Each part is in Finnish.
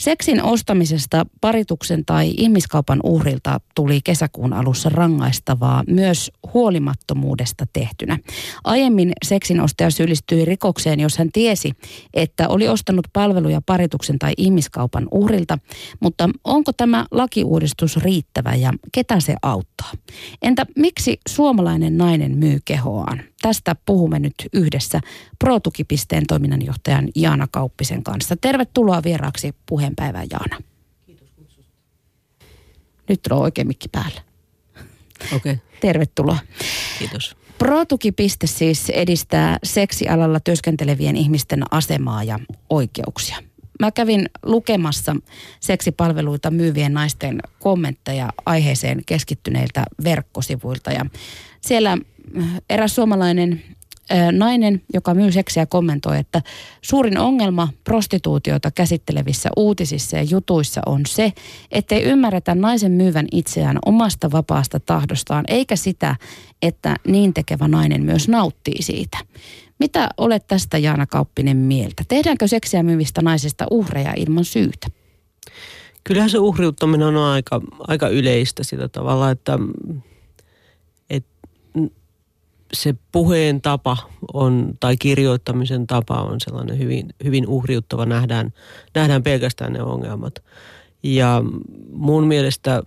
Seksin ostamisesta parituksen tai ihmiskaupan uhrilta tuli kesäkuun alussa rangaistavaa myös huolimattomuudesta tehtynä. Aiemmin seksin ostaja syyllistyi rikokseen, jos hän tiesi, että oli ostanut palveluja parituksen tai ihmiskaupan uhrilta, mutta onko tämä lakiuudistus riittävä ja ketä se auttaa? Entä miksi suomalainen nainen myy kehoaan? Tästä puhumme nyt yhdessä ProTukipisteen toiminnanjohtajan Jaana Kauppisen kanssa. Tervetuloa vieraaksi puheenpäivään Jaana. Kiitos kutsusta. Nyt on oikein mikki päällä. Okei. Okay. Tervetuloa. Kiitos. ProTuki.piste siis edistää seksialalla työskentelevien ihmisten asemaa ja oikeuksia. Mä kävin lukemassa seksipalveluita myyvien naisten kommentteja aiheeseen keskittyneiltä verkkosivuilta ja siellä eräs suomalainen nainen, joka myy seksiä, kommentoi, että suurin ongelma prostituutiota käsittelevissä uutisissa ja jutuissa on se, ettei ymmärretä naisen myyvän itseään omasta vapaasta tahdostaan, eikä sitä, että niin tekevä nainen myös nauttii siitä. Mitä olet tästä Jaana Kauppinen mieltä? Tehdäänkö seksiä myyvistä naisista uhreja ilman syytä? Kyllähän se uhriuttaminen on aika, aika yleistä sillä tavalla, että se puheen tapa on, tai kirjoittamisen tapa on sellainen hyvin, hyvin uhriuttava. Nähdään, nähdään pelkästään ne ongelmat. Ja mun mielestä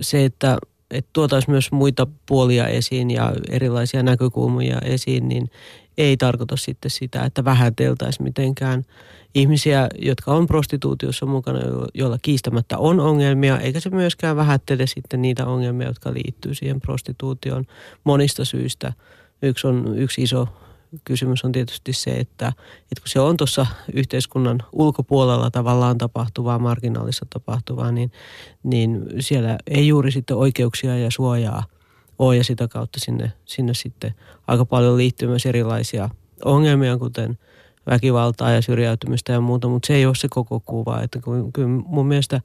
se, että, että tuotaisiin myös muita puolia esiin ja erilaisia näkökulmia esiin, niin ei tarkoita sitten sitä, että vähäteltäisiin mitenkään ihmisiä, jotka on prostituutiossa mukana, joilla kiistämättä on ongelmia, eikä se myöskään vähättele sitten niitä ongelmia, jotka liittyy siihen prostituutioon monista syistä – Yksi, on, yksi iso kysymys on tietysti se, että, että kun se on tuossa yhteiskunnan ulkopuolella tavallaan tapahtuvaa, marginaalissa tapahtuvaa, niin, niin siellä ei juuri sitten oikeuksia ja suojaa ole ja sitä kautta sinne, sinne sitten aika paljon liittyy myös erilaisia ongelmia, kuten väkivaltaa ja syrjäytymistä ja muuta, mutta se ei ole se koko kuva. Että kyllä mun mielestä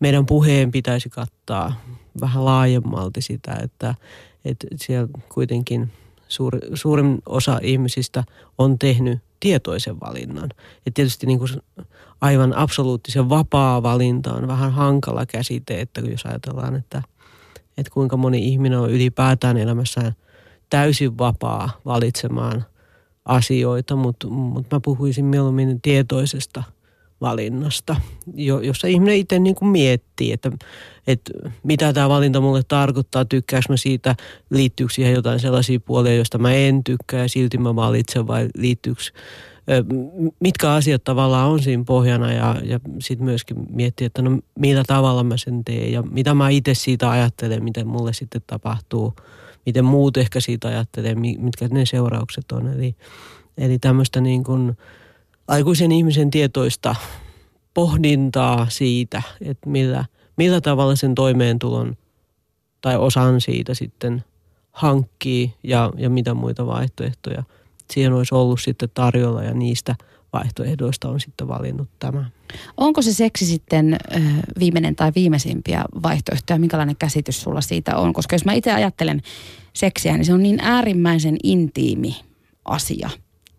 meidän puheen pitäisi kattaa vähän laajemmalti sitä, että, että siellä kuitenkin – suuri, suurin osa ihmisistä on tehnyt tietoisen valinnan. Ja tietysti niin kuin aivan absoluuttisen vapaa valinta on vähän hankala käsite, että jos ajatellaan, että, että kuinka moni ihminen on ylipäätään elämässään täysin vapaa valitsemaan asioita, mutta, mutta mä puhuisin mieluummin tietoisesta – valinnasta, jossa ihminen itse niin kuin miettii, että, että mitä tämä valinta mulle tarkoittaa, tykkääkö mä siitä, liittyykö siihen jotain sellaisia puolia, joista mä en tykkää ja silti mä valitsen vai liittyykö mitkä asiat tavallaan on siinä pohjana ja, ja sitten myöskin miettiä, että no millä tavalla mä sen teen ja mitä mä itse siitä ajattelen, miten mulle sitten tapahtuu, miten muut ehkä siitä ajattelee, mitkä ne seuraukset on. Eli, eli tämmöistä niin kuin, aikuisen ihmisen tietoista pohdintaa siitä, että millä, millä tavalla sen toimeentulon tai osan siitä sitten hankkii ja, ja mitä muita vaihtoehtoja siihen olisi ollut sitten tarjolla ja niistä vaihtoehdoista on sitten valinnut tämä. Onko se seksi sitten viimeinen tai viimeisimpiä vaihtoehtoja? Minkälainen käsitys sulla siitä on? Koska jos mä itse ajattelen seksiä, niin se on niin äärimmäisen intiimi asia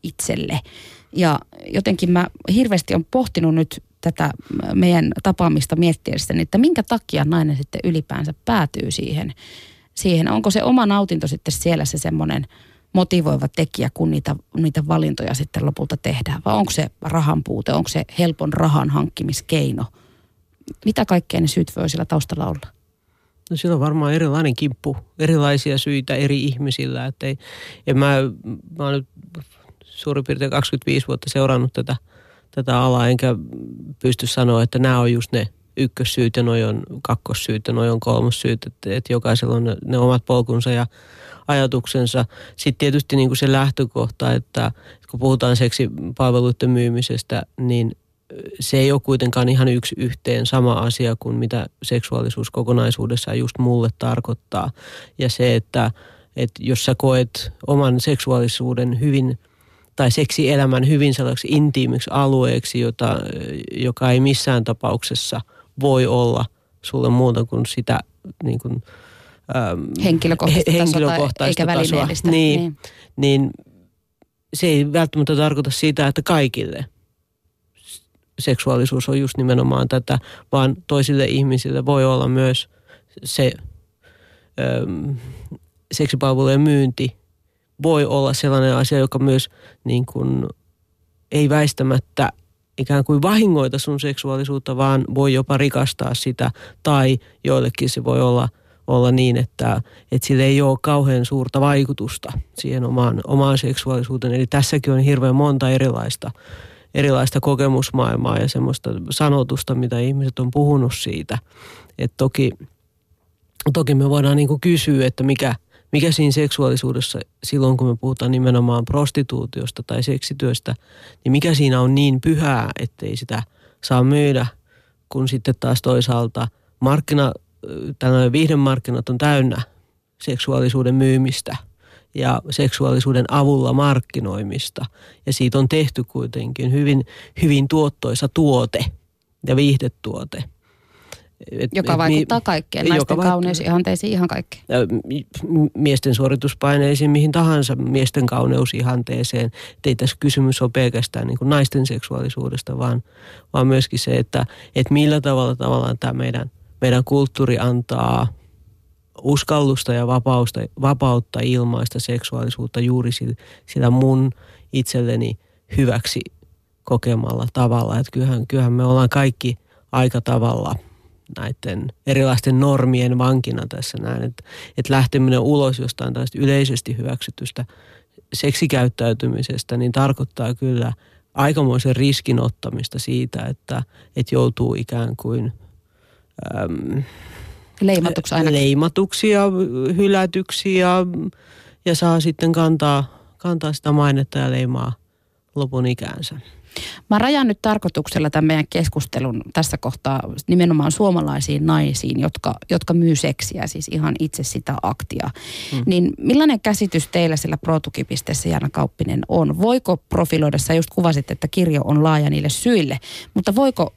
itselle. Ja jotenkin mä hirveästi on pohtinut nyt tätä meidän tapaamista miettiessäni, että minkä takia nainen sitten ylipäänsä päätyy siihen. siihen. Onko se oma nautinto sitten siellä se semmoinen motivoiva tekijä, kun niitä, niitä valintoja sitten lopulta tehdään? Vai onko se rahan puute, onko se helpon rahan hankkimiskeino? Mitä kaikkea ne syyt voi siellä taustalla olla? No sillä on varmaan erilainen kimppu, erilaisia syitä eri ihmisillä. Että ei, en mä, mä nyt suurin piirtein 25 vuotta seurannut tätä, tätä alaa, enkä pysty sanoa, että nämä on just ne ykkössyyt ja noi on kakkossyyt ja noi on kolmossyyt, että, että jokaisella on ne, ne omat polkunsa ja ajatuksensa. Sitten tietysti niin kuin se lähtökohta, että kun puhutaan seksipalveluiden myymisestä, niin se ei ole kuitenkaan ihan yksi yhteen sama asia kuin mitä seksuaalisuus kokonaisuudessaan just mulle tarkoittaa. Ja se, että, että jos sä koet oman seksuaalisuuden hyvin – tai seksielämän hyvin sellaiseksi intiimiksi alueeksi, jota, joka ei missään tapauksessa voi olla sulle muuta kuin sitä niin kuin, äm, henkilökohtaista, henkilökohtaista tasoa, eikä tasoa. Niin, niin. niin se ei välttämättä tarkoita sitä, että kaikille seksuaalisuus on just nimenomaan tätä, vaan toisille ihmisille voi olla myös se ö, seksipalvelujen myynti voi olla sellainen asia, joka myös niin kuin, ei väistämättä ikään kuin vahingoita sun seksuaalisuutta, vaan voi jopa rikastaa sitä. Tai joillekin se voi olla, olla niin, että, että sillä ei ole kauhean suurta vaikutusta siihen omaan, omaan seksuaalisuuteen. Eli tässäkin on hirveän monta erilaista, erilaista kokemusmaailmaa ja semmoista sanotusta, mitä ihmiset on puhunut siitä. Että toki, toki me voidaan niin kysyä, että mikä, mikä siinä seksuaalisuudessa silloin, kun me puhutaan nimenomaan prostituutiosta tai seksityöstä, niin mikä siinä on niin pyhää, ettei sitä saa myydä, kun sitten taas toisaalta markkina, tällainen viihdemarkkinat on täynnä seksuaalisuuden myymistä ja seksuaalisuuden avulla markkinoimista. Ja siitä on tehty kuitenkin hyvin, hyvin tuottoisa tuote ja viihdetuote. Et, joka vaikuttaa mi, kaikkeen, naisten joka kauneusihanteisiin ihan kaikkeen. Miesten suorituspaineisiin, mihin tahansa miesten kauneusihanteeseen. Et ei tässä kysymys ole pelkästään niin naisten seksuaalisuudesta, vaan, vaan myöskin se, että, että millä tavalla tavallaan tämä meidän, meidän kulttuuri antaa uskallusta ja vapausta, vapautta ilmaista seksuaalisuutta juuri sillä, sillä mun itselleni hyväksi kokemalla tavalla. Että kyllähän, kyllähän me ollaan kaikki aika tavalla – näiden erilaisten normien vankina tässä näin. Että et lähteminen ulos jostain tästä yleisesti hyväksytystä seksikäyttäytymisestä, niin tarkoittaa kyllä aikamoisen riskin ottamista siitä, että, että joutuu ikään kuin äm, leimatuksi, ainakin. leimatuksi ja hylätyksi ja, ja saa sitten kantaa, kantaa sitä mainetta ja leimaa lopun ikäänsä. Mä rajan nyt tarkoituksella tämän meidän keskustelun tässä kohtaa nimenomaan suomalaisiin naisiin, jotka, jotka myy seksiä, siis ihan itse sitä aktia. Mm. Niin millainen käsitys teillä sillä protukipisteessä Jana Kauppinen on? Voiko profiloida, sä just kuvasit, että kirjo on laaja niille syille, mutta voiko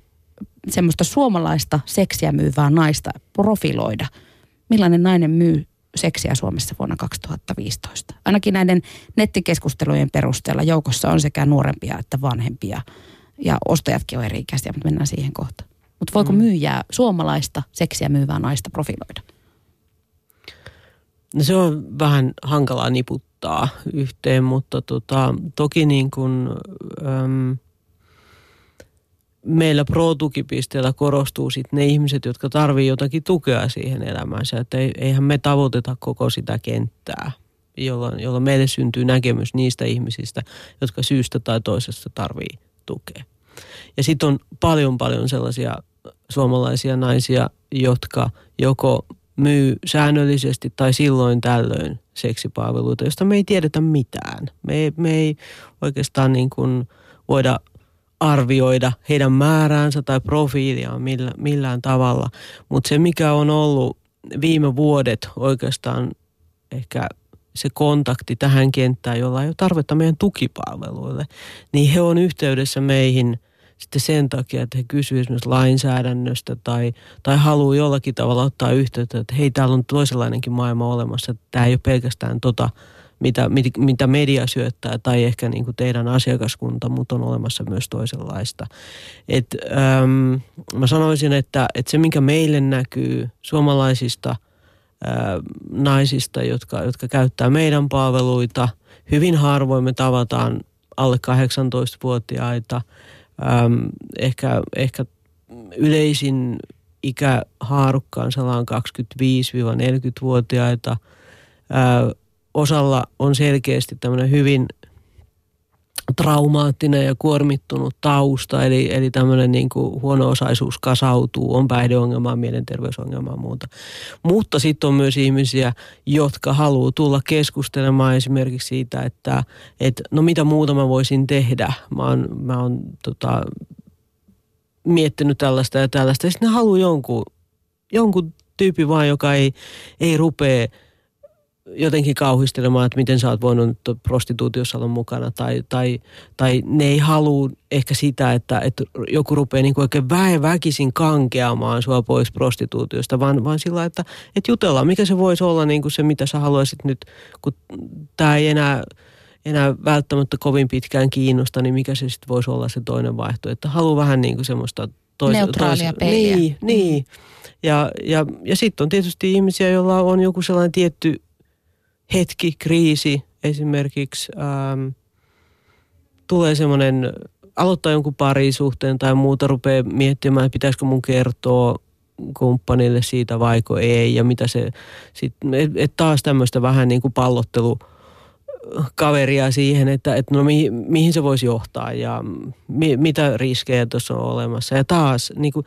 semmoista suomalaista seksiä myyvää naista profiloida? Millainen nainen myy seksiä Suomessa vuonna 2015. Ainakin näiden nettikeskustelujen perusteella joukossa on sekä nuorempia että vanhempia. Ja ostajatkin on eri ikäisiä, mutta mennään siihen kohta. Mutta voiko mm. myyjää, suomalaista seksiä myyvää naista profiloida? No se on vähän hankalaa niputtaa yhteen, mutta tota, toki niin kuin, äm, meillä pro-tukipisteellä korostuu sitten ne ihmiset, jotka tarvii jotakin tukea siihen elämäänsä. Että eihän me tavoiteta koko sitä kenttää, jolloin, jolloin meille syntyy näkemys niistä ihmisistä, jotka syystä tai toisesta tarvii tukea. Ja sitten on paljon paljon sellaisia suomalaisia naisia, jotka joko myy säännöllisesti tai silloin tällöin seksipalveluita, josta me ei tiedetä mitään. Me, me ei oikeastaan niin kuin voida – arvioida heidän määräänsä tai profiiliaan millä, millään tavalla. Mutta se, mikä on ollut viime vuodet oikeastaan ehkä se kontakti tähän kenttään, jolla ei ole tarvetta meidän tukipalveluille, niin he on yhteydessä meihin sitten sen takia, että he kysyvät esimerkiksi lainsäädännöstä tai, tai haluaa jollakin tavalla ottaa yhteyttä, että hei, täällä on toisenlainenkin maailma olemassa, että tämä ei ole pelkästään tota mitä, mitä media syöttää tai ehkä niin kuin teidän asiakaskunta, mutta on olemassa myös toisenlaista. Et, äm, mä sanoisin, että, että se mikä meille näkyy suomalaisista ää, naisista, jotka, jotka käyttää meidän palveluita, hyvin harvoin me tavataan alle 18-vuotiaita, äm, ehkä, ehkä yleisin ikähaarukka on 25-40-vuotiaita, ää, osalla on selkeästi tämmöinen hyvin traumaattinen ja kuormittunut tausta, eli, eli tämmöinen niin kuin huono-osaisuus kasautuu, on päihdeongelmaa, mielenterveysongelmaa muuta. Mutta sitten on myös ihmisiä, jotka haluaa tulla keskustelemaan esimerkiksi siitä, että, että no mitä muuta mä voisin tehdä. Mä oon, mä oon tota, miettinyt tällaista ja tällaista. Ja sitten ne haluaa jonkun, jonkun tyyppi vaan, joka ei, ei rupea – jotenkin kauhistelemaan, että miten sä oot voinut prostituutiossa olla mukana. Tai, tai, tai ne ei halua ehkä sitä, että, että joku rupeaa niin kuin oikein väen väkisin kankeamaan sua pois prostituutiosta, vaan, vaan sillä että, että jutellaan, mikä se voisi olla niin kuin se, mitä sä haluaisit nyt, kun tämä ei enää, enää välttämättä kovin pitkään kiinnosta, niin mikä se sitten voisi olla se toinen vaihtoehto. Että haluaa vähän niin kuin semmoista tois, Neutraalia tois, peliä. Niin, niin. Ja, ja, ja sitten on tietysti ihmisiä, joilla on joku sellainen tietty hetki, kriisi esimerkiksi. Ähm, tulee semmoinen, aloittaa jonkun parisuhteen tai muuta, rupeaa miettimään, että pitäisikö mun kertoa kumppanille siitä vaiko ei ja mitä se sitten, et, et taas tämmöistä vähän niin kuin pallottelu – kaveria siihen, että, että no mihin, mihin se voisi johtaa ja mi, mitä riskejä tuossa on olemassa. Ja taas niin kuin,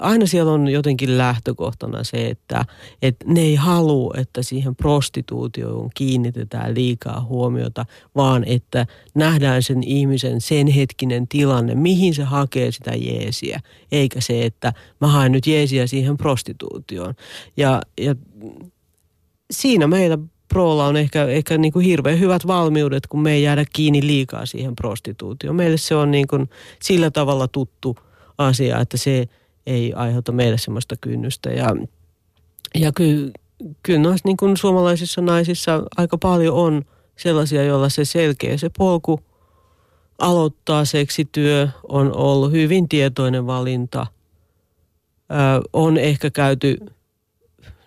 aina siellä on jotenkin lähtökohtana se, että, että ne ei halua, että siihen prostituutioon kiinnitetään liikaa huomiota, vaan että nähdään sen ihmisen sen hetkinen tilanne, mihin se hakee sitä jeesiä, eikä se, että mä haen nyt jeesiä siihen prostituutioon. Ja, ja siinä meillä Prolla on ehkä, ehkä niin kuin hirveän hyvät valmiudet, kun me ei jäädä kiinni liikaa siihen prostituutioon. Meille se on niin kuin sillä tavalla tuttu asia, että se ei aiheuta meille semmoista kynnystä. Ja, ja kyllä, kyllä noissa niin kuin suomalaisissa naisissa aika paljon on sellaisia, joilla se selkeä se polku aloittaa seksityö on ollut hyvin tietoinen valinta. Ö, on ehkä käyty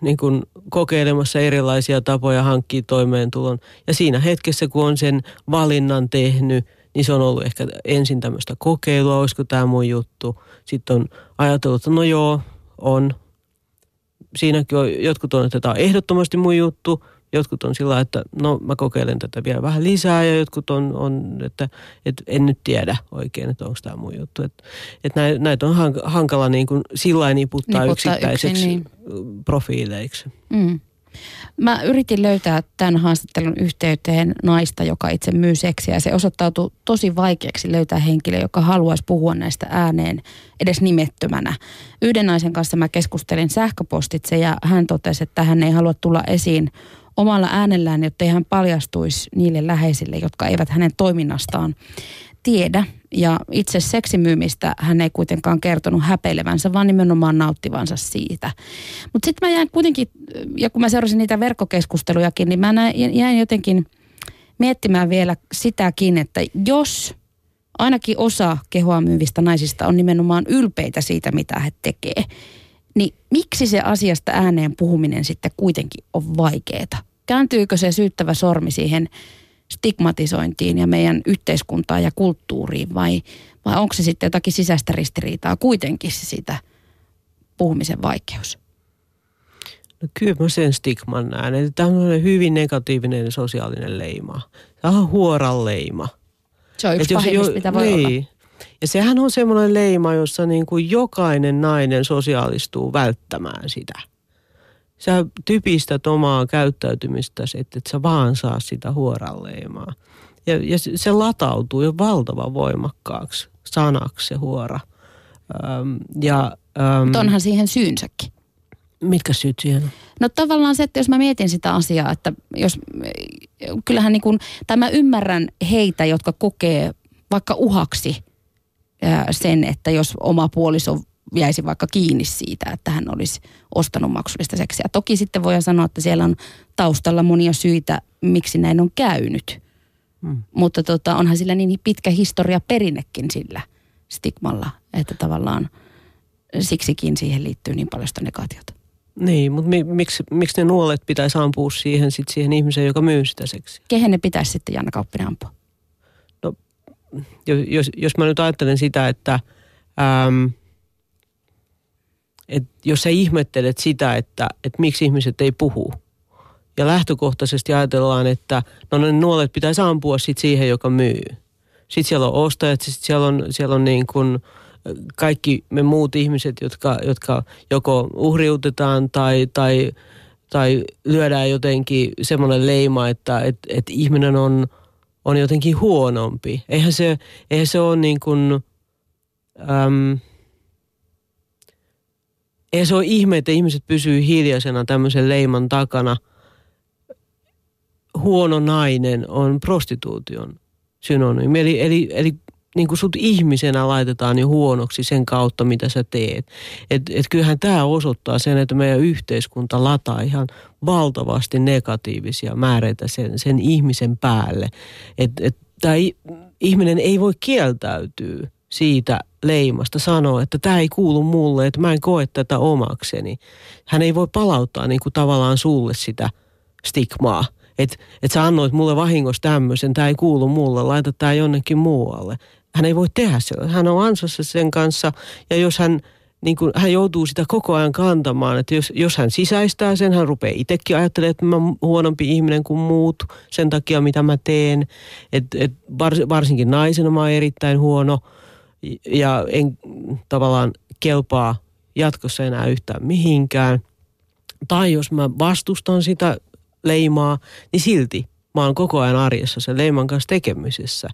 niin kuin kokeilemassa erilaisia tapoja hankkia toimeentulon. Ja siinä hetkessä, kun on sen valinnan tehnyt, niin se on ollut ehkä ensin tämmöistä kokeilua, olisiko tämä mun juttu. Sitten on ajatellut, että no joo, on. Siinäkin on, jotkut on, että tämä on ehdottomasti mun juttu. Jotkut on sillä että no mä kokeilen tätä vielä vähän lisää ja jotkut on, on että, että en nyt tiedä oikein, että onko tämä mun juttu. Että, että näitä on hankala niin kuin sillä niputtaa, niputtaa yksittäiseksi yksin, niin. profiileiksi. Mm. Mä yritin löytää tämän haastattelun yhteyteen naista, joka itse myy seksiä. Se osoittautui tosi vaikeaksi löytää henkilö, joka haluaisi puhua näistä ääneen edes nimettömänä. Yhden naisen kanssa mä keskustelin sähköpostitse ja hän totesi, että hän ei halua tulla esiin omalla äänellään, jotta hän paljastuisi niille läheisille, jotka eivät hänen toiminnastaan tiedä. Ja itse seksimyymistä hän ei kuitenkaan kertonut häpeilevänsä, vaan nimenomaan nauttivansa siitä. Mutta sitten mä jäin kuitenkin, ja kun mä seurasin niitä verkkokeskustelujakin, niin mä jäin jotenkin miettimään vielä sitäkin, että jos ainakin osa kehoa myyvistä naisista on nimenomaan ylpeitä siitä, mitä he tekee, niin miksi se asiasta ääneen puhuminen sitten kuitenkin on vaikeaa? Kääntyykö se syyttävä sormi siihen stigmatisointiin ja meidän yhteiskuntaan ja kulttuuriin vai, vai onko se sitten jotakin sisäistä ristiriitaa kuitenkin se siitä puhumisen vaikeus? No kyllä mä sen stigman näen, että tämä on hyvin negatiivinen sosiaalinen leima. Tämä on huoran leima. Se on yksi pahimmista, mitä voi niin, olla. Ja sehän on semmoinen leima, jossa niin kuin jokainen nainen sosiaalistuu välttämään sitä. Sä typistät omaa käyttäytymistäsi, että et sä vaan saa sitä huoranleimaa. Ja, ja se latautuu jo valtavan voimakkaaksi sanaksi se huora. Öm, ja, öm, Mutta onhan siihen syynsäkin. Mitkä syyt siihen No tavallaan se, että jos mä mietin sitä asiaa, että jos, kyllähän niin kuin, tai mä ymmärrän heitä, jotka kokee vaikka uhaksi – sen, että jos oma puoliso jäisi vaikka kiinni siitä, että hän olisi ostanut maksullista seksiä. Toki sitten voi sanoa, että siellä on taustalla monia syitä, miksi näin on käynyt. Hmm. Mutta tota, onhan sillä niin pitkä historia perinnekin sillä stigmalla, että tavallaan siksikin siihen liittyy niin paljon sitä negaatiota. Niin, mutta mi, miksi, miksi ne nuolet pitäisi ampua siihen, sit siihen ihmiseen, joka myy sitä seksiä? Kehen ne pitäisi sitten Janna Kauppinen ampua? Jos, jos mä nyt ajattelen sitä, että äm, et jos sä ihmettelet sitä, että, että miksi ihmiset ei puhu, ja lähtökohtaisesti ajatellaan, että no ne nuolet pitäisi ampua sit siihen, joka myy. Sitten siellä on ostajat, sitten siellä on, siellä on niin kuin kaikki me muut ihmiset, jotka, jotka joko uhriutetaan tai, tai, tai lyödään jotenkin semmoinen leima, että et, et ihminen on – on jotenkin huonompi. Eihän se, eihän se ole niin kuin, äm, eihän se ole ihme, että ihmiset pysyy hiljaisena tämmöisen leiman takana. Huono nainen on prostituution synonyymi. Eli, eli, eli niin kuin sut ihmisenä laitetaan jo huonoksi sen kautta, mitä sä teet. Et, et kyllähän tämä osoittaa sen, että meidän yhteiskunta lataa ihan valtavasti negatiivisia määreitä sen, sen ihmisen päälle. Että et, tämä ihminen ei voi kieltäytyä siitä leimasta, sanoa, että tämä ei kuulu mulle, että mä en koe tätä omakseni. Hän ei voi palauttaa niin kuin tavallaan sulle sitä stigmaa – että et sä annoit mulle vahingossa tämmöisen, tämä ei kuulu mulle, laita tämä jonnekin muualle. Hän ei voi tehdä se. Hän on ansassa sen kanssa ja jos hän, niin kun, hän joutuu sitä koko ajan kantamaan, että jos, jos hän sisäistää sen, hän rupeaa itsekin ajattelemaan, että mä oon huonompi ihminen kuin muut sen takia, mitä mä teen. Et, et vars, varsinkin naisena mä erittäin huono ja en tavallaan kelpaa jatkossa enää yhtään mihinkään. Tai jos mä vastustan sitä leimaa, niin silti mä oon koko ajan arjessa sen leiman kanssa tekemisessä.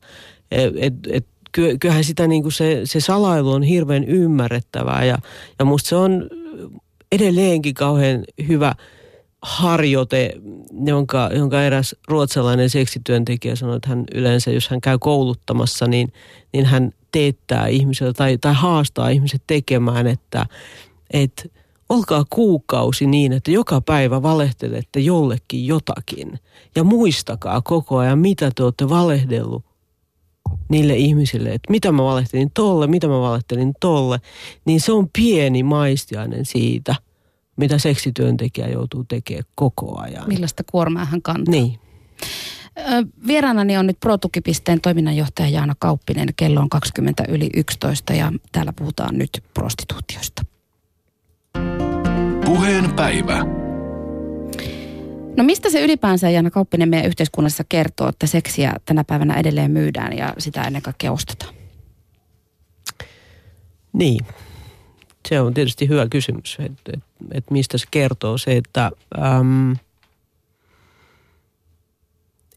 Et, et, et, kyllähän sitä niin kuin se, se salailu on hirveän ymmärrettävää ja, ja musta se on edelleenkin kauhean hyvä harjoite, jonka, jonka eräs ruotsalainen seksityöntekijä sanoi, että hän yleensä, jos hän käy kouluttamassa, niin, niin hän teettää ihmiselle tai, tai haastaa ihmiset tekemään, että, että olkaa kuukausi niin, että joka päivä valehtelette jollekin jotakin. Ja muistakaa koko ajan, mitä te olette valehdellut niille ihmisille, että mitä mä valehtelin tolle, mitä mä valehtelin tolle, niin se on pieni maistiainen siitä, mitä seksityöntekijä joutuu tekemään koko ajan. Millaista kuormaa hän kantaa. Niin. Vieraanani on nyt ProTukipisteen toiminnanjohtaja Jaana Kauppinen. Kello on 20 yli 11 ja täällä puhutaan nyt prostituutiosta. Puheen päivä. No mistä se ylipäänsä Jana Kauppinen meidän yhteiskunnassa kertoo, että seksiä tänä päivänä edelleen myydään ja sitä ennen kaikkea ostetaan? Niin, se on tietysti hyvä kysymys, että et, et mistä se kertoo. Se, että äm,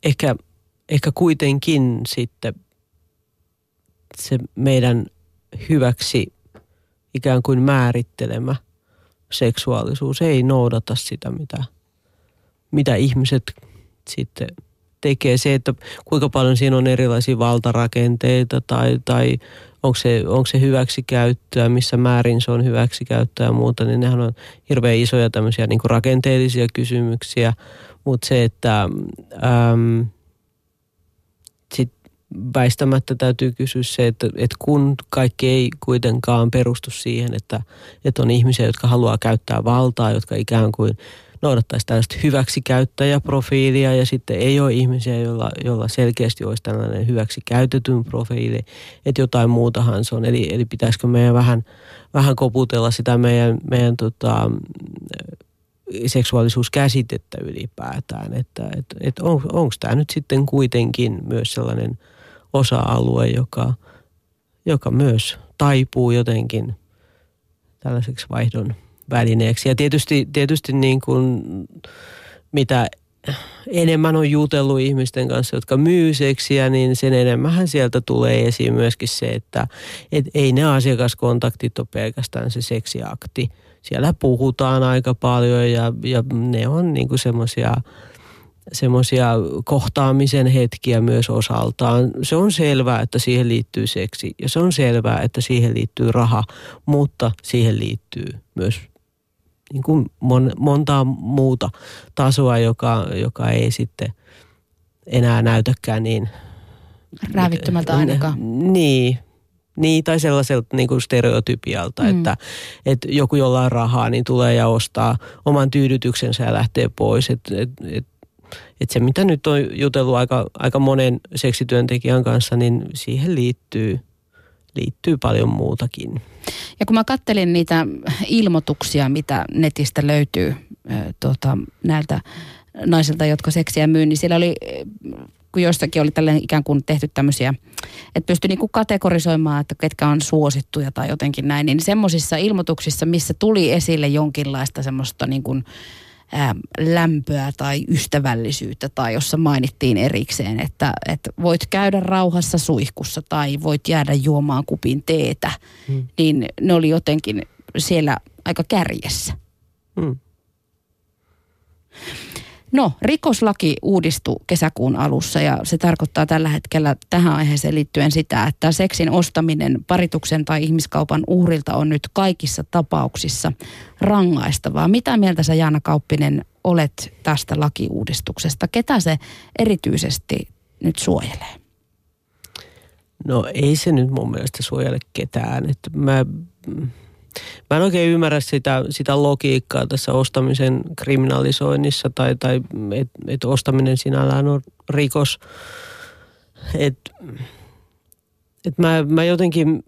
ehkä, ehkä kuitenkin sitten se meidän hyväksi ikään kuin määrittelemä – seksuaalisuus ei noudata sitä, mitä, mitä ihmiset sitten tekee. Se, että kuinka paljon siinä on erilaisia valtarakenteita tai, tai onko se, onko se hyväksikäyttöä, missä määrin se on hyväksikäyttöä ja muuta, niin nehän on hirveän isoja tämmöisiä niin rakenteellisia kysymyksiä. Mutta se, että äm, väistämättä täytyy kysyä se, että, että kun kaikki ei kuitenkaan perustu siihen, että, että on ihmisiä, jotka haluaa käyttää valtaa, jotka ikään kuin noudattaisi tällaista hyväksikäyttäjäprofiilia ja sitten ei ole ihmisiä, joilla, joilla selkeästi olisi tällainen hyväksikäytetyn profiili, että jotain muutahan se on. Eli, eli pitäisikö meidän vähän, vähän koputella sitä meidän, meidän tota, seksuaalisuuskäsitettä ylipäätään, että et, et on, onko tämä nyt sitten kuitenkin myös sellainen – osa-alue, joka, joka myös taipuu jotenkin tällaiseksi vaihdon välineeksi. Ja tietysti, tietysti niin kuin, mitä enemmän on jutellut ihmisten kanssa, jotka myy seksiä, niin sen enemmän sieltä tulee esiin myöskin se, että et ei ne asiakaskontaktit ole pelkästään se seksiakti. Siellä puhutaan aika paljon ja, ja ne on niin semmoisia – semmoisia kohtaamisen hetkiä myös osaltaan. Se on selvää, että siihen liittyy seksi ja se on selvää, että siihen liittyy raha, mutta siihen liittyy myös niin kuin mon, montaa muuta tasoa, joka, joka ei sitten enää näytäkään niin... Räävittömältä ainakaan. Niin, niin, tai sellaiselta niin kuin stereotypialta, mm. että, että joku jolla on rahaa, niin tulee ja ostaa oman tyydytyksensä ja lähtee pois. Että et, et että se mitä nyt on jutellut aika, aika monen seksityöntekijän kanssa, niin siihen liittyy, liittyy paljon muutakin. Ja kun mä kattelin niitä ilmoituksia, mitä netistä löytyy äh, tuota, näiltä naisilta, jotka seksiä myy, niin siellä oli kun joissakin oli tällainen ikään kuin tehty tämmöisiä, että pystyi niinku kategorisoimaan, että ketkä on suosittuja tai jotenkin näin, niin semmoisissa ilmoituksissa, missä tuli esille jonkinlaista semmoista niin kuin, ää, lämpöä tai ystävällisyyttä tai jossa mainittiin erikseen, että, että voit käydä rauhassa suihkussa tai voit jäädä juomaan kupin teetä, hmm. niin ne oli jotenkin siellä aika kärjessä. Hmm. No, rikoslaki uudistui kesäkuun alussa ja se tarkoittaa tällä hetkellä tähän aiheeseen liittyen sitä, että seksin ostaminen parituksen tai ihmiskaupan uhrilta on nyt kaikissa tapauksissa rangaistavaa. Mitä mieltä sä Jaana Kauppinen olet tästä lakiuudistuksesta? Ketä se erityisesti nyt suojelee? No ei se nyt mun mielestä suojele ketään. Että mä, mä en oikein ymmärrä sitä, sitä logiikkaa tässä ostamisen kriminalisoinnissa tai, tai että et ostaminen sinällään on rikos. Et, et mä, mä jotenkin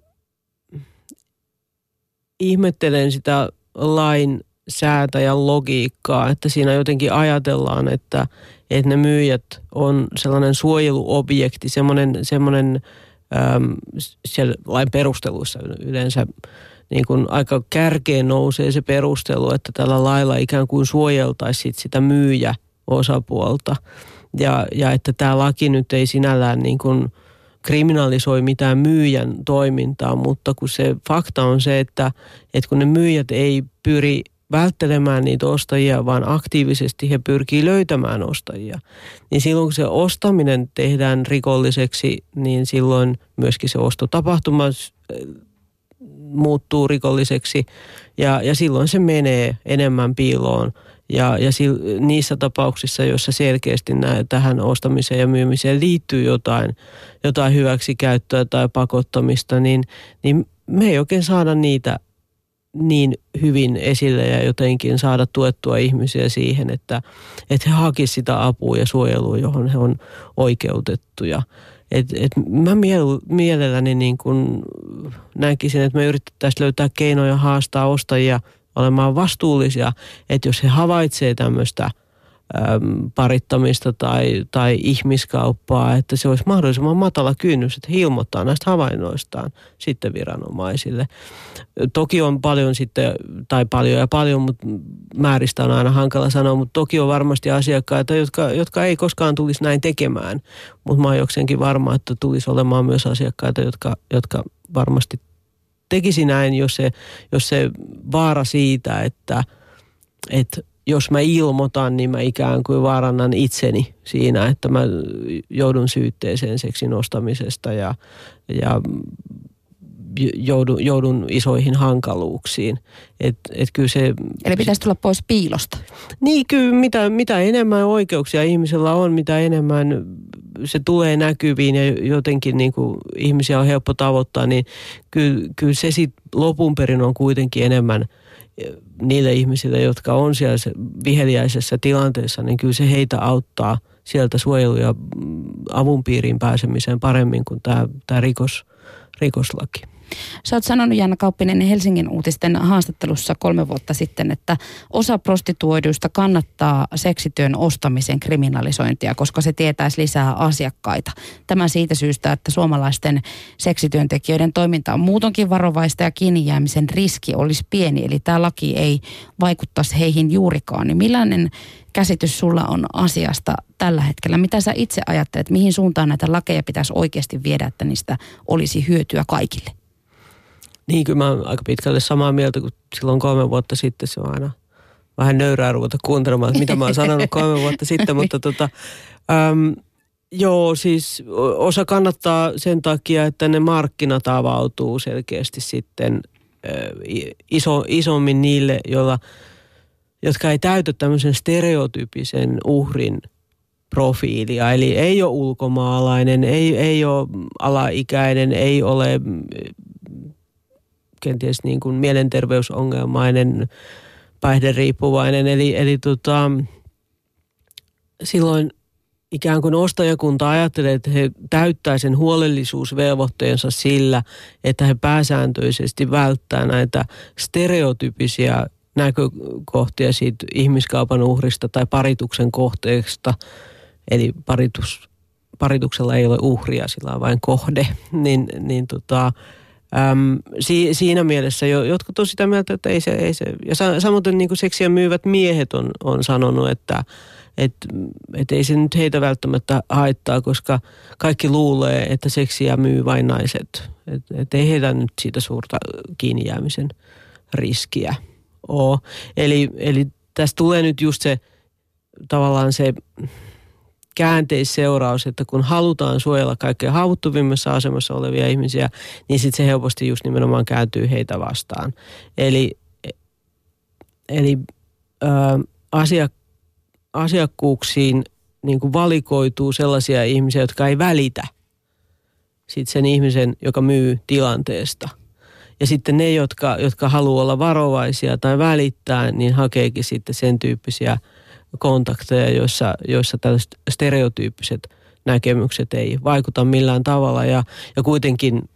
ihmettelen sitä lain säätäjän logiikkaa, että siinä jotenkin ajatellaan, että, että ne myyjät on sellainen suojeluobjekti, semmoinen, semmoinen äm, siellä lain perusteluissa yleensä niin kuin aika kärkeen nousee se perustelu, että tällä lailla ikään kuin suojeltaisiin sitä myyjä osapuolta. Ja, ja että tämä laki nyt ei sinällään niin kuin kriminalisoi mitään myyjän toimintaa, mutta kun se fakta on se, että, että kun ne myyjät ei pyri välttelemään niitä ostajia, vaan aktiivisesti he pyrkii löytämään ostajia. Niin silloin kun se ostaminen tehdään rikolliseksi, niin silloin myöskin se ostotapahtuma muuttuu rikolliseksi ja, ja silloin se menee enemmän piiloon. Ja, ja sil, niissä tapauksissa, joissa selkeästi nää, tähän ostamiseen ja myymiseen liittyy jotain, jotain hyväksikäyttöä tai pakottamista, niin, niin me ei oikein saada niitä niin hyvin esille ja jotenkin saada tuettua ihmisiä siihen, että, että he hakisivat sitä apua ja suojelua, johon he on oikeutettuja. Et, et mä miel, mielelläni niin kun näkisin, että me yritettäisiin löytää keinoja haastaa ostajia olemaan vastuullisia, että jos he havaitsevat tämmöistä – parittamista tai, tai ihmiskauppaa, että se olisi mahdollisimman matala kynnys, että he ilmoittaa näistä havainnoistaan sitten viranomaisille. Toki on paljon sitten, tai paljon ja paljon, mutta määristä on aina hankala sanoa, mutta toki on varmasti asiakkaita, jotka, jotka ei koskaan tulisi näin tekemään, mutta mä oon jokseenkin varma, että tulisi olemaan myös asiakkaita, jotka, jotka varmasti tekisi näin, jos se, jos se vaara siitä, että, että jos mä ilmoitan, niin mä ikään kuin vaarannan itseni siinä, että mä joudun syytteeseen seksin ostamisesta ja, ja joudun, joudun isoihin hankaluuksiin. Et, et kyllä se, Eli pitäisi tulla pois piilosta. Niin, kyllä mitä, mitä enemmän oikeuksia ihmisellä on, mitä enemmän se tulee näkyviin ja jotenkin niin kuin ihmisiä on helppo tavoittaa, niin kyllä, kyllä se sitten lopun perin on kuitenkin enemmän – niille ihmisille, jotka on siellä viheliäisessä tilanteessa, niin kyllä se heitä auttaa sieltä suojelu- ja avun piiriin pääsemiseen paremmin kuin tämä, tämä rikos, rikoslaki. Sä oot sanonut Janna Kauppinen Helsingin uutisten haastattelussa kolme vuotta sitten, että osa prostituoiduista kannattaa seksityön ostamisen kriminalisointia, koska se tietäisi lisää asiakkaita. Tämä siitä syystä, että suomalaisten seksityöntekijöiden toiminta on muutonkin varovaista ja kiinni jäämisen riski olisi pieni, eli tämä laki ei vaikuttaisi heihin juurikaan. Niin millainen käsitys sulla on asiasta tällä hetkellä? Mitä sä itse ajattelet, mihin suuntaan näitä lakeja pitäisi oikeasti viedä, että niistä olisi hyötyä kaikille? Niin, kyllä mä oon aika pitkälle samaa mieltä kuin silloin kolme vuotta sitten. Se on aina vähän nöyrää ruveta kuuntelemaan, että mitä mä oon sanonut kolme vuotta sitten, mutta tota, äm, joo, siis osa kannattaa sen takia, että ne markkinat avautuu selkeästi sitten äh, iso, isommin niille, joilla, jotka ei täytä tämmöisen stereotyypisen uhrin profiilia. Eli ei ole ulkomaalainen, ei, ei ole alaikäinen, ei ole kenties niin kuin mielenterveysongelmainen, päihderiippuvainen. Eli, eli tota, silloin ikään kuin ostajakunta ajattelee, että he täyttää sen huolellisuusvelvoitteensa sillä, että he pääsääntöisesti välttää näitä stereotypisiä näkökohtia siitä ihmiskaupan uhrista tai parituksen kohteesta. Eli paritus, parituksella ei ole uhria, sillä on vain kohde. Niin, niin tota, Äm, si, siinä mielessä jo, jotkut on sitä mieltä, että ei se, ei se. Ja sa, samoin niin seksiä myyvät miehet on, on sanonut, että et, et ei se nyt heitä välttämättä haittaa, koska kaikki luulee, että seksiä myy vain naiset. Että et ei heitä nyt siitä suurta kiinni jäämisen riskiä ole. Eli, eli tästä tulee nyt just se tavallaan se käänteisseuraus, että kun halutaan suojella kaikkein haavoittuvimmassa asemassa olevia ihmisiä, niin sitten se helposti just nimenomaan kääntyy heitä vastaan. Eli, eli ö, asiak, asiakkuuksiin niin kuin valikoituu sellaisia ihmisiä, jotka ei välitä sit sen ihmisen, joka myy tilanteesta. Ja sitten ne, jotka, jotka haluaa olla varovaisia tai välittää, niin hakeekin sitten sen tyyppisiä kontakteja, joissa, joissa tällaiset stereotyyppiset näkemykset ei vaikuta millään tavalla. Ja, ja kuitenkin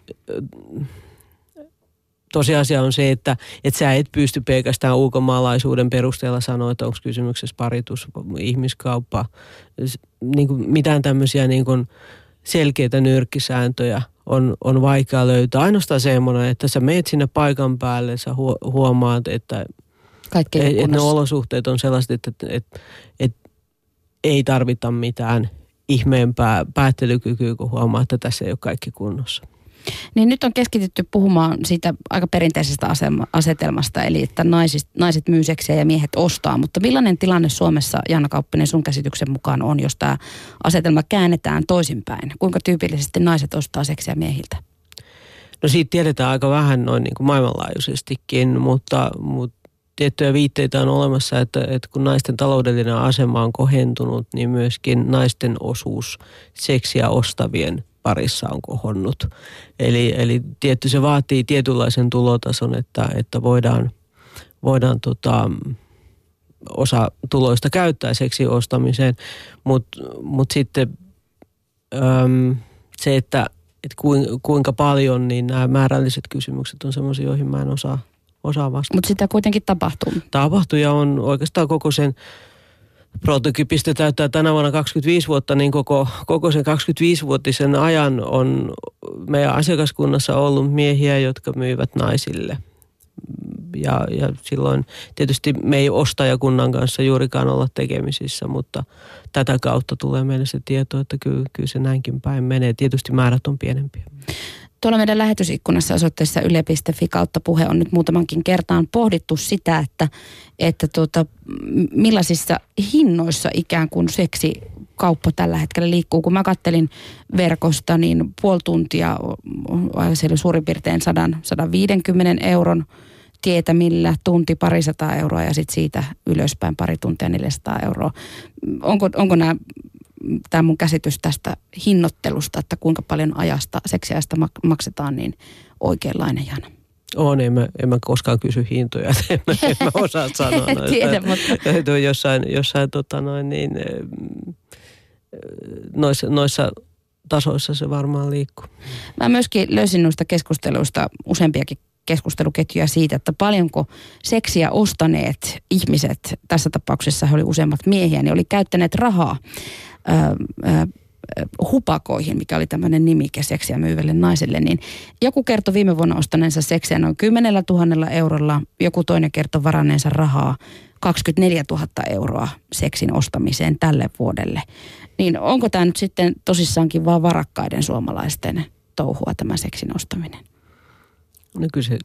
tosiasia on se, että, että sä et pysty pelkästään ulkomaalaisuuden perusteella sanoa, että onko kysymyksessä paritus, ihmiskauppa, niin kuin mitään tämmöisiä niin kuin selkeitä nyrkkisääntöjä on, on vaikea löytää. Ainoastaan semmoinen, että sä meet sinne paikan päälle, sä huomaat, että, Kaikki että ne olosuhteet on sellaiset, että, että, että, että ei tarvita mitään ihmeempää päättelykykyä, kun huomaa, että tässä ei ole kaikki kunnossa. Niin nyt on keskitytty puhumaan siitä aika perinteisestä asetelmasta, eli että naiset, naiset myy seksiä ja miehet ostaa. Mutta millainen tilanne Suomessa, Janna Kauppinen, sun käsityksen mukaan on, jos tämä asetelma käännetään toisinpäin? Kuinka tyypillisesti naiset ostaa seksiä miehiltä? No siitä tiedetään aika vähän noin niin kuin maailmanlaajuisestikin, mutta, mutta tiettyjä viitteitä on olemassa, että, että kun naisten taloudellinen asema on kohentunut, niin myöskin naisten osuus seksiä ostavien parissa on kohonnut. Eli, eli tietty se vaatii tietynlaisen tulotason, että, että voidaan, voidaan tota, osa tuloista käyttää seksi ostamiseen, mutta mut sitten äm, se, että et kuinka paljon, niin nämä määrälliset kysymykset on sellaisia, joihin mä en osaa, osaa vastata. Mutta sitä kuitenkin tapahtuu. Tapahtuu ja on oikeastaan koko sen Prototypistä täyttää tänä vuonna 25 vuotta, niin koko, koko sen 25-vuotisen ajan on meidän asiakaskunnassa ollut miehiä, jotka myyvät naisille. Ja, ja silloin tietysti me ei ostajakunnan kanssa juurikaan olla tekemisissä, mutta tätä kautta tulee meille se tieto, että kyllä, kyllä se näinkin päin menee. Tietysti määrät on pienempiä. Tuolla meidän lähetysikkunassa osoitteessa yle.fi kautta puhe on nyt muutamankin kertaan pohdittu sitä, että, että tuota, millaisissa hinnoissa ikään kuin seksi kauppa tällä hetkellä liikkuu. Kun mä kattelin verkosta, niin puoli tuntia, se oli suurin piirtein 100, 150 euron tietämillä, tunti parisataa euroa ja sitten siitä ylöspäin pari tuntia 400 euroa. Onko, onko nämä tämä mun käsitys tästä hinnoittelusta, että kuinka paljon ajasta, seksiajasta maksetaan, niin oikeanlainen Jana. On, en mä, en mä koskaan kysy hintoja, en mä, en mä osaa sanoa. Tiedä, mutta... jossain, jossain tota noin, niin, noissa, noissa tasoissa se varmaan liikkuu. Mä myöskin löysin noista keskusteluista useampiakin keskusteluketjuja siitä, että paljonko seksiä ostaneet ihmiset, tässä tapauksessa he oli useimmat miehiä, niin oli käyttäneet rahaa hupakoihin, mikä oli tämmöinen nimike seksiä myyvälle naiselle, niin joku kertoi viime vuonna ostaneensa seksiä noin 10 000 eurolla, joku toinen kertoi varanneensa rahaa 24 000 euroa seksin ostamiseen tälle vuodelle. Niin onko tämä nyt sitten tosissaankin vaan varakkaiden suomalaisten touhua tämä seksin ostaminen? No kyllä se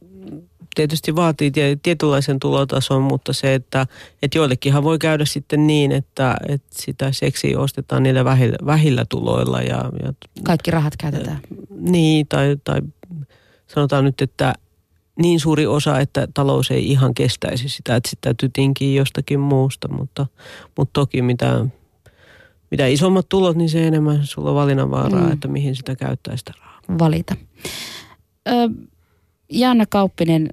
tietysti vaatii tietynlaisen tulotason, mutta se, että, että joillekinhan voi käydä sitten niin, että, että sitä seksiä ostetaan niillä vähillä, vähillä tuloilla. Ja, ja, Kaikki rahat käytetään. Niin, tai, tai sanotaan nyt, että niin suuri osa, että talous ei ihan kestäisi sitä, että sitä täytyy tinkiä jostakin muusta, mutta, mutta toki mitä, mitä isommat tulot, niin se enemmän sulla on valinnanvaraa, mm. että mihin sitä käyttää sitä rahaa. Valita. Ö, Jaana Kauppinen,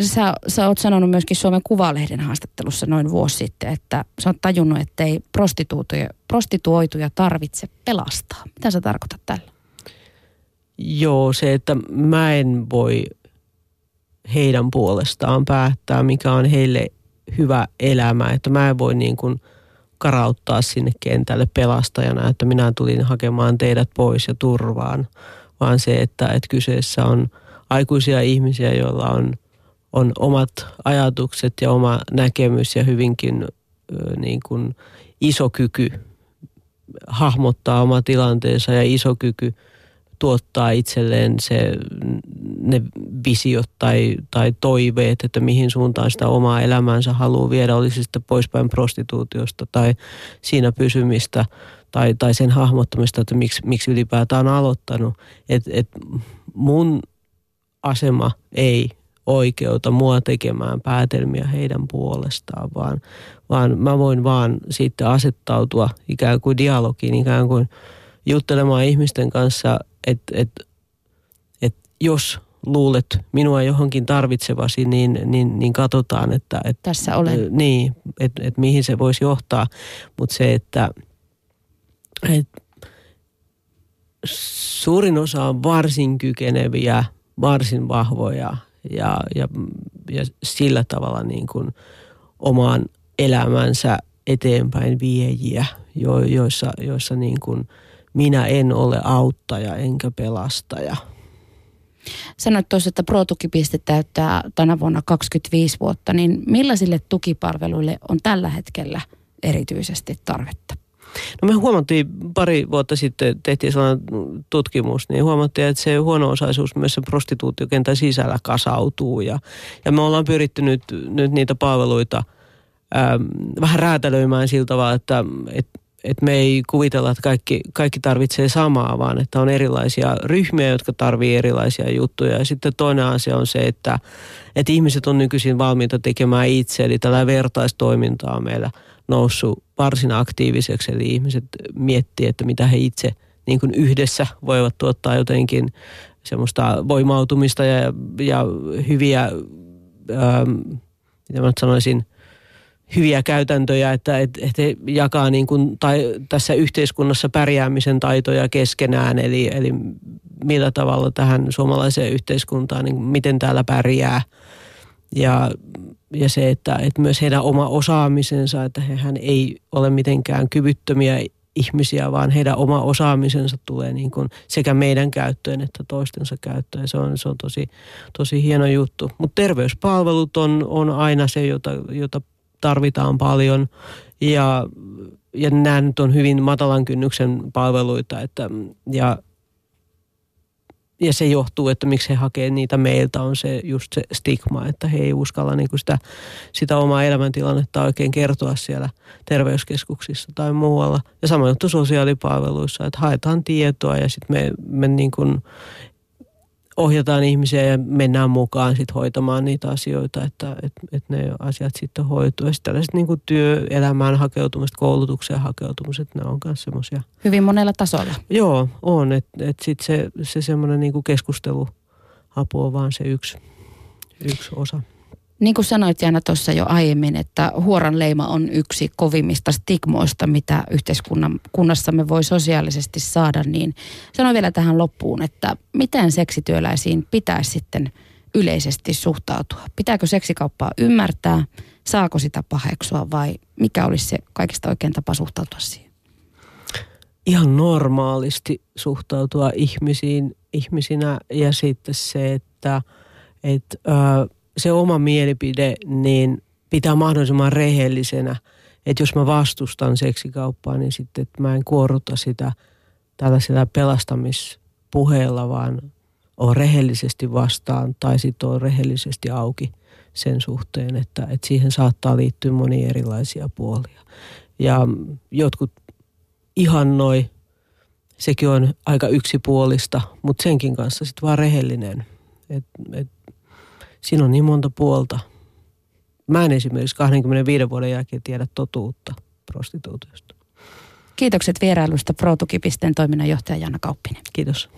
sä, sä oot sanonut myöskin Suomen Kuvalehden haastattelussa noin vuosi sitten, että sä oot tajunnut, että ei prostituoituja, prostituoituja tarvitse pelastaa. Mitä sä tarkoitat tällä? Joo, se, että mä en voi heidän puolestaan päättää, mikä on heille hyvä elämä. Että mä en voi niin kuin karauttaa sinne kentälle pelastajana, että minä tulin hakemaan teidät pois ja turvaan. Vaan se, että, että kyseessä on – aikuisia ihmisiä, joilla on, on omat ajatukset ja oma näkemys ja hyvinkin niin kuin iso kyky hahmottaa oma tilanteensa ja iso kyky tuottaa itselleen se, ne visiot tai, tai toiveet, että mihin suuntaan sitä omaa elämäänsä haluaa viedä, olisi sitten poispäin prostituutiosta tai siinä pysymistä tai, tai sen hahmottamista, että miksi, miksi ylipäätään on aloittanut. Et, et mun asema ei oikeuta mua tekemään päätelmiä heidän puolestaan, vaan, vaan mä voin vaan sitten asettautua ikään kuin dialogiin, ikään kuin juttelemaan ihmisten kanssa, että et, et jos luulet minua johonkin tarvitsevasi, niin, niin, niin katsotaan, että... Et, Tässä olen. Niin, että et mihin se voisi johtaa. Mutta se, että et, suurin osa on varsin kykeneviä, varsin vahvoja ja, ja, ja sillä tavalla niin kuin omaan elämänsä eteenpäin viejiä, jo, joissa, joissa niin kuin minä en ole auttaja enkä pelastaja. Sanoit tuossa, että Pro-tukipiste täyttää tänä vuonna 25 vuotta, niin millaisille tukipalveluille on tällä hetkellä erityisesti tarvetta? No me huomattiin pari vuotta sitten, tehtiin sellainen tutkimus, niin huomattiin, että se huono-osaisuus myös sen prostituutiokentän sisällä kasautuu. Ja, ja me ollaan pyritty nyt, nyt niitä palveluita ähm, vähän räätälöimään sillä tavalla, että et, et me ei kuvitella, että kaikki, kaikki tarvitsee samaa, vaan että on erilaisia ryhmiä, jotka tarvii erilaisia juttuja. Ja sitten toinen asia on se, että, että ihmiset on nykyisin valmiita tekemään itse, eli tällä vertaistoimintaa meillä – noussut varsin aktiiviseksi, eli ihmiset miettii, että mitä he itse niin kuin yhdessä voivat tuottaa jotenkin semmoista voimautumista ja, ja hyviä, ähm, mitä mä nyt sanoisin, hyviä käytäntöjä, että, että, että he jakaa niin kuin, tai tässä yhteiskunnassa pärjäämisen taitoja keskenään, eli, eli millä tavalla tähän suomalaiseen yhteiskuntaan, niin miten täällä pärjää. Ja ja se, että, että myös heidän oma osaamisensa, että hehän ei ole mitenkään kyvyttömiä ihmisiä, vaan heidän oma osaamisensa tulee niin kuin sekä meidän käyttöön että toistensa käyttöön. Se on, se on tosi, tosi hieno juttu. Mutta terveyspalvelut on, on aina se, jota, jota tarvitaan paljon ja, ja nämä nyt on hyvin matalan kynnyksen palveluita että, ja ja se johtuu, että miksi he hakee niitä meiltä, on se just se stigma, että he ei uskalla niin kuin sitä, sitä omaa elämäntilannetta oikein kertoa siellä terveyskeskuksissa tai muualla. Ja sama juttu sosiaalipalveluissa, että haetaan tietoa ja sitten me, me niin kuin ohjataan ihmisiä ja mennään mukaan sit hoitamaan niitä asioita, että et, et ne asiat sitten hoituu. Ja sitten tällaiset niin työelämään hakeutumiset, koulutukseen hakeutumiset, ne on myös semmoisia. Hyvin monella tasolla. Joo, on. Että et sitten se, se semmoinen niin keskusteluapu on vaan se yksi, yksi osa. Niin kuin sanoit Jana tuossa jo aiemmin, että huoran leima on yksi kovimmista stigmoista, mitä yhteiskunnassamme voi sosiaalisesti saada, niin sano vielä tähän loppuun, että miten seksityöläisiin pitäisi sitten yleisesti suhtautua? Pitääkö seksikauppaa ymmärtää? Saako sitä paheksua vai mikä olisi se kaikista oikein tapa suhtautua siihen? Ihan normaalisti suhtautua ihmisiin, ihmisinä ja sitten se, että, että se oma mielipide, niin pitää mahdollisimman rehellisenä. Että jos mä vastustan seksikauppaa, niin sitten että mä en kuoruta sitä tällaisella pelastamispuheella, vaan on rehellisesti vastaan tai sitten on rehellisesti auki sen suhteen, että, että siihen saattaa liittyä monia erilaisia puolia. Ja jotkut ihannoi, sekin on aika yksipuolista, mutta senkin kanssa sitten vaan rehellinen. Et, et siinä on niin monta puolta. Mä en esimerkiksi 25 vuoden jälkeen tiedä totuutta prostituutiosta. Kiitokset vierailusta ProTukipisteen toiminnanjohtaja Jana Kauppinen. Kiitos.